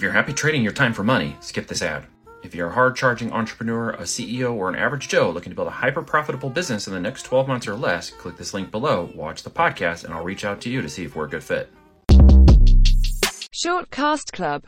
If you're happy trading your time for money, skip this ad. If you're a hard charging entrepreneur, a CEO, or an average Joe looking to build a hyper profitable business in the next 12 months or less, click this link below, watch the podcast, and I'll reach out to you to see if we're a good fit. Shortcast Club